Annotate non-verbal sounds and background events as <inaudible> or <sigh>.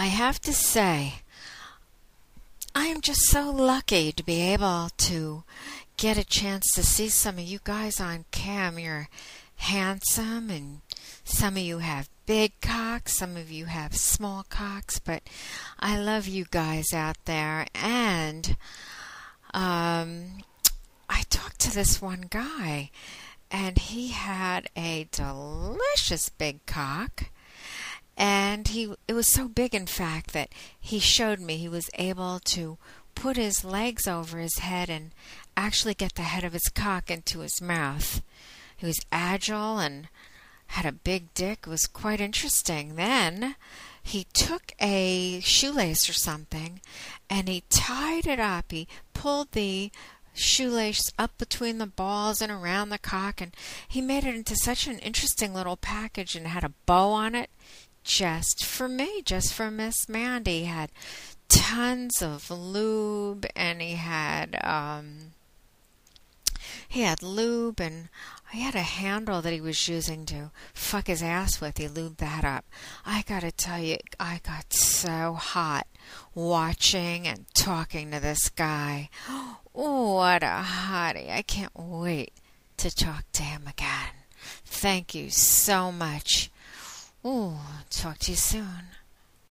I have to say, I am just so lucky to be able to get a chance to see some of you guys on cam. You're handsome, and some of you have big cocks, some of you have small cocks, but I love you guys out there. And um, I talked to this one guy, and he had a delicious big cock and he it was so big in fact that he showed me he was able to put his legs over his head and actually get the head of his cock into his mouth. He was agile and had a big dick. It was quite interesting. Then he took a shoelace or something and he tied it up. He pulled the shoelace up between the balls and around the cock and he made it into such an interesting little package and had a bow on it just for me, just for Miss Mandy. He had tons of lube and he had um he had lube and he had a handle that he was using to fuck his ass with. He lubed that up. I gotta tell you, I got so hot watching and talking to this guy. <gasps> What a hottie. I can't wait to talk to him again. Thank you so much. Oh, talk to you soon.